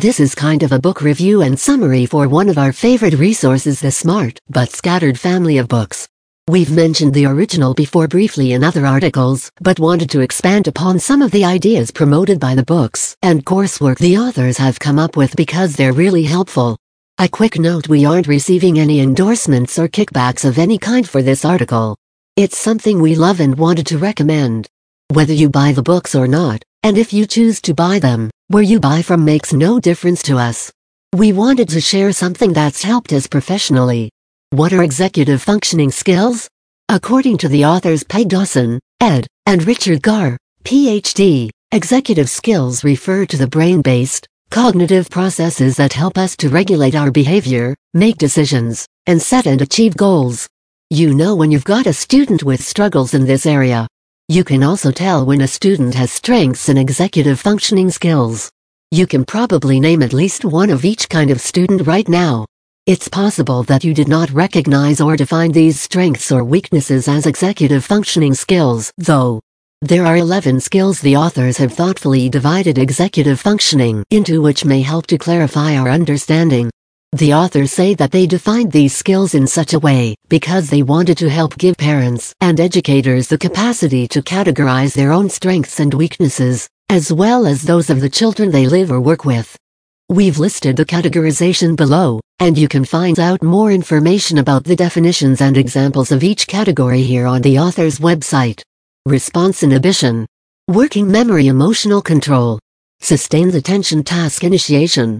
This is kind of a book review and summary for one of our favorite resources the Smart but Scattered family of books. We've mentioned the original before briefly in other articles, but wanted to expand upon some of the ideas promoted by the books and coursework the authors have come up with because they're really helpful. A quick note we aren't receiving any endorsements or kickbacks of any kind for this article. It's something we love and wanted to recommend. Whether you buy the books or not, and if you choose to buy them, where you buy from makes no difference to us. We wanted to share something that's helped us professionally. What are executive functioning skills? According to the authors Peg Dawson, ed., and Richard Guare, PhD, executive skills refer to the brain-based, cognitive processes that help us to regulate our behavior, make decisions, and set and achieve goals. You know when you've got a student with struggles in this area. You can also tell when a student has strengths in executive functioning skills. You can probably name at least one of each kind of student right now. It's possible that you did not recognize or define these strengths or weaknesses as executive functioning skills, though. There are 11 skills the authors have thoughtfully divided executive functioning into which may help to clarify our understanding. The authors say that they defined these skills in such a way because they wanted to help give parents and educators the capacity to categorize their own strengths and weaknesses, as well as those of the children they live or work with. We've listed the categorization below, and you can find out more information about the definitions and examples of each category here on the author's website. Response inhibition. Working memory emotional control. Sustained attention task initiation.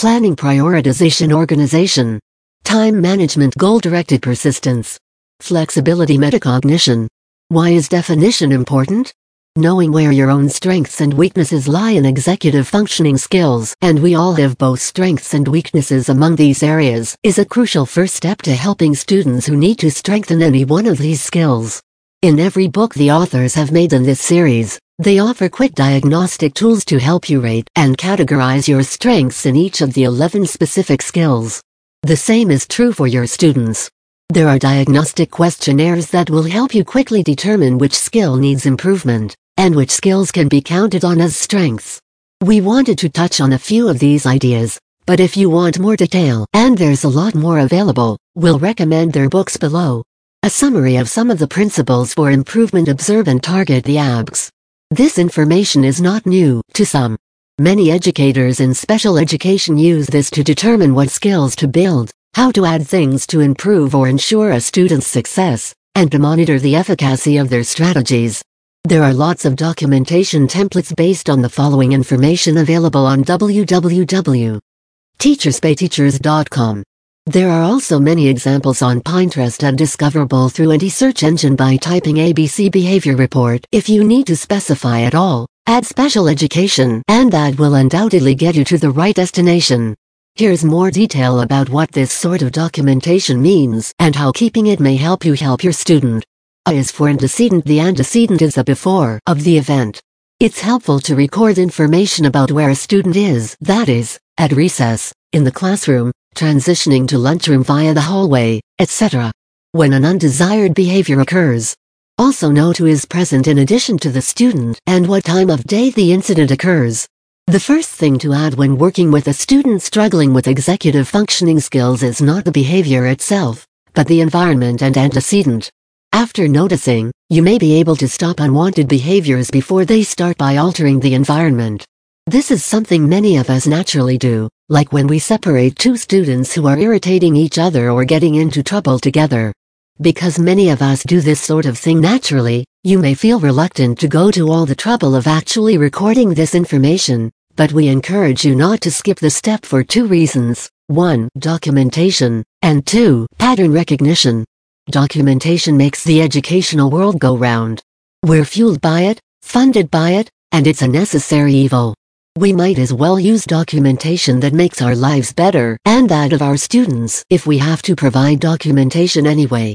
Planning prioritization organization. Time management goal-directed persistence. Flexibility metacognition. Why is definition important? Knowing where your own strengths and weaknesses lie in executive functioning skills, and we all have both strengths and weaknesses among these areas, is a crucial first step to helping students who need to strengthen any one of these skills. In every book the authors have made in this series, they offer quick diagnostic tools to help you rate and categorize your strengths in each of the 11 specific skills. The same is true for your students. There are diagnostic questionnaires that will help you quickly determine which skill needs improvement, and which skills can be counted on as strengths. We wanted to touch on a few of these ideas, but if you want more detail, and there's a lot more available, we'll recommend their books below. A summary of some of the principles for improvement observe and target the ABCs. This information is not new to some. Many educators in special education use this to determine what skills to build, how to add things to improve or ensure a student's success, and to monitor the efficacy of their strategies. There are lots of documentation templates based on the following information available on www.teacherspayteachers.com. There are also many examples on Pinterest and discoverable through any search engine by typing ABC Behavior Report. If you need to specify at all, add special education, and that will undoubtedly get you to the right destination. Here's more detail about what this sort of documentation means and how keeping it may help you help your student. A is for antecedent. The antecedent is a before of the event. It's helpful to record information about where a student is, that is, at recess, in the classroom, transitioning to lunchroom via the hallway, etc. When an undesired behavior occurs. Also note who is present in addition to the student and what time of day the incident occurs. The first thing to add when working with a student struggling with executive functioning skills is not the behavior itself, but the environment and antecedent. After noticing, you may be able to stop unwanted behaviors before they start by altering the environment. This is something many of us naturally do, like when we separate two students who are irritating each other or getting into trouble together. Because many of us do this sort of thing naturally, you may feel reluctant to go to all the trouble of actually recording this information, but we encourage you not to skip the step for two reasons. 1. Documentation, and 2. Pattern recognition. Documentation makes the educational world go round. We're fueled by it, funded by it, and it's a necessary evil. We might as well use documentation that makes our lives better and that of our students if we have to provide documentation anyway.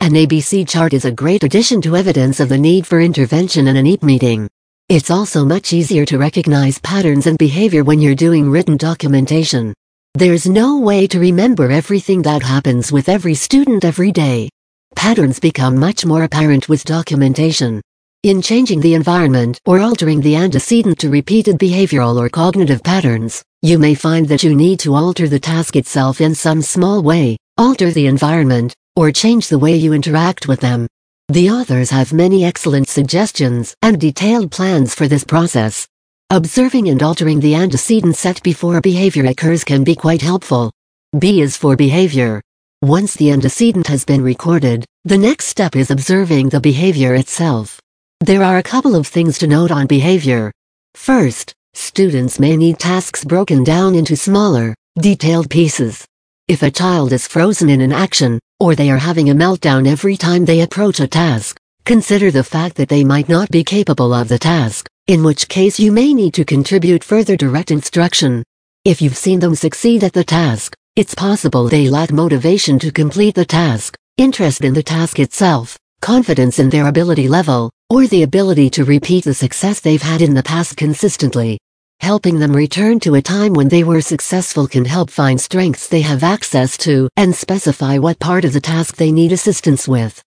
An ABC chart is a great addition to evidence of the need for intervention in an IEP meeting. It's also much easier to recognize patterns and behavior when you're doing written documentation. There's no way to remember everything that happens with every student every day. Patterns become much more apparent with documentation. In changing the environment or altering the antecedent to repeated behavioral or cognitive patterns, you may find that you need to alter the task itself in some small way, alter the environment, or change the way you interact with them. The authors have many excellent suggestions and detailed plans for this process. Observing and altering the antecedent set before behavior occurs can be quite helpful. B is for behavior. Once the antecedent has been recorded, the next step is observing the behavior itself. There are a couple of things to note on behavior. First, students may need tasks broken down into smaller, detailed pieces. If a child is frozen in an action, or they are having a meltdown every time they approach a task, consider the fact that they might not be capable of the task, in which case you may need to contribute further direct instruction. If you've seen them succeed at the task, it's possible they lack motivation to complete the task, interest in the task itself, confidence in their ability level, or the ability to repeat the success they've had in the past consistently. Helping them return to a time when they were successful can help find strengths they have access to and specify what part of the task they need assistance with.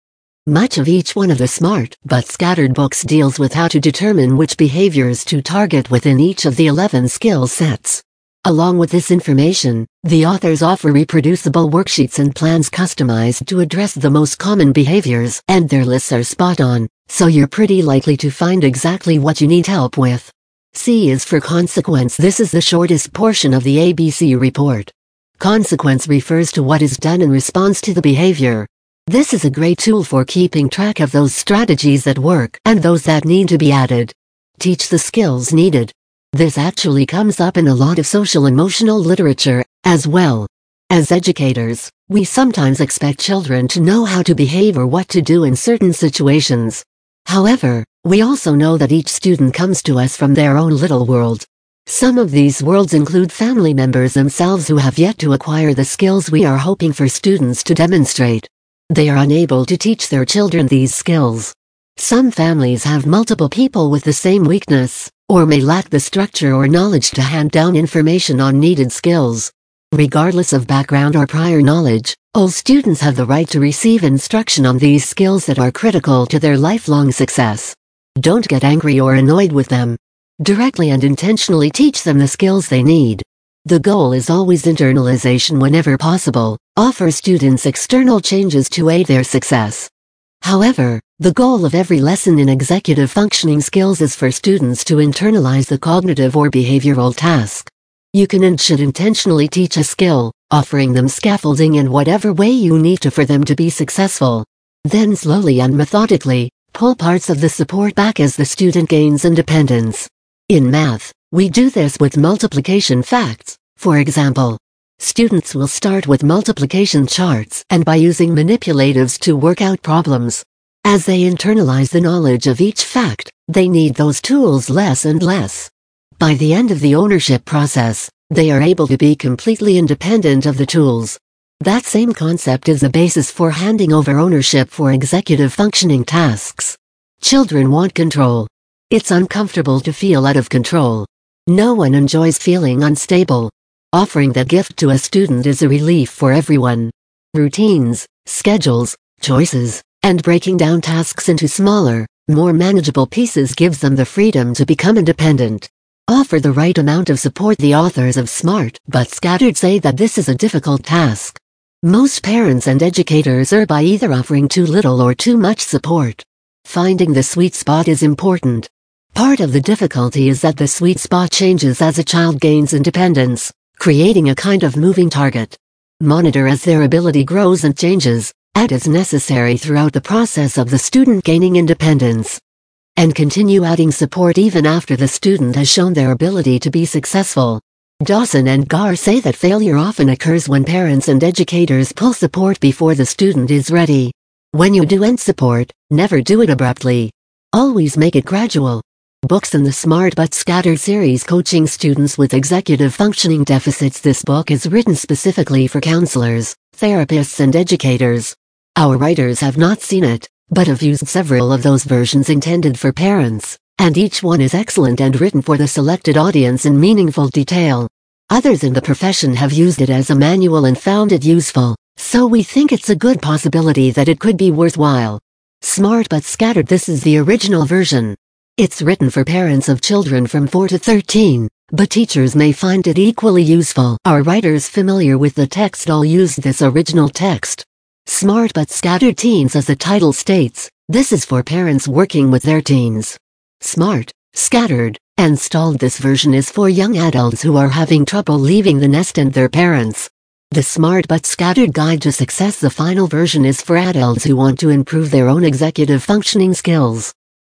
Much of each one of the smart but scattered books deals with how to determine which behaviors to target within each of the 11 skill sets. Along with this information, the authors offer reproducible worksheets and plans customized to address the most common behaviors, and their lists are spot on, so you're pretty likely to find exactly what you need help with. C is for consequence. This is the shortest portion of the ABC report. Consequence refers to what is done in response to the behavior. This is a great tool for keeping track of those strategies that work and those that need to be added. Teach the skills needed, this actually comes up in a lot of social emotional literature, as well. As educators, we sometimes expect children to know how to behave or what to do in certain situations. However, we also know that each student comes to us from their own little world. Some of these worlds include family members themselves who have yet to acquire the skills we are hoping for students to demonstrate. They are unable to teach their children these skills. Some families have multiple people with the same weakness, or may lack the structure or knowledge to hand down information on needed skills. Regardless of background or prior knowledge, all students have the right to receive instruction on these skills that are critical to their lifelong success. Don't get angry or annoyed with them. Directly and intentionally teach them the skills they need. The goal is always internalization whenever possible. Offer students external changes to aid their success. However, the goal of every lesson in executive functioning skills is for students to internalize the cognitive or behavioral task. You can and should intentionally teach a skill, offering them scaffolding in whatever way you need to for them to be successful. Then slowly and methodically, pull parts of the support back as the student gains independence. In math, we do this with multiplication facts, for example. Students will start with multiplication charts and by using manipulatives to work out problems. As they internalize the knowledge of each fact, they need those tools less and less. By the end of the ownership process, they are able to be completely independent of the tools. That same concept is the basis for handing over ownership for executive functioning tasks. Children want control. It's uncomfortable to feel out of control. No one enjoys feeling unstable. Offering that gift to a student is a relief for everyone. Routines, schedules, choices, and breaking down tasks into smaller, more manageable pieces gives them the freedom to become independent. Offer the right amount of support. The authors of Smart but Scattered say that this is a difficult task. Most parents and educators are by either offering too little or too much support. Finding the sweet spot is important. Part of the difficulty is that the sweet spot changes as a child gains independence creating a kind of moving target. Monitor as their ability grows and changes, add as necessary throughout the process of the student gaining independence. And continue adding support even after the student has shown their ability to be successful. Dawson and Guare say that failure often occurs when parents and educators pull support before the student is ready. When you do end support, never do it abruptly. Always make it gradual. Books in the Smart but Scattered series coaching students with executive functioning deficits. This book is written specifically for counselors, therapists, and educators. Our writers have not seen it, but have used several of those versions intended for parents, and each one is excellent and written for the selected audience in meaningful detail. Others in the profession have used it as a manual and found it useful, so we think it's a good possibility that it could be worthwhile. Smart but scattered this is the original version. It's written for parents of children from 4 to 13, but teachers may find it equally useful. Our writers familiar with the text all use this original text. Smart but scattered teens as the title states, this is for parents working with their teens. Smart, scattered, and stalled this version is for young adults who are having trouble leaving the nest and their parents. The Smart but Scattered Guide to Success The final version is for adults who want to improve their own executive functioning skills.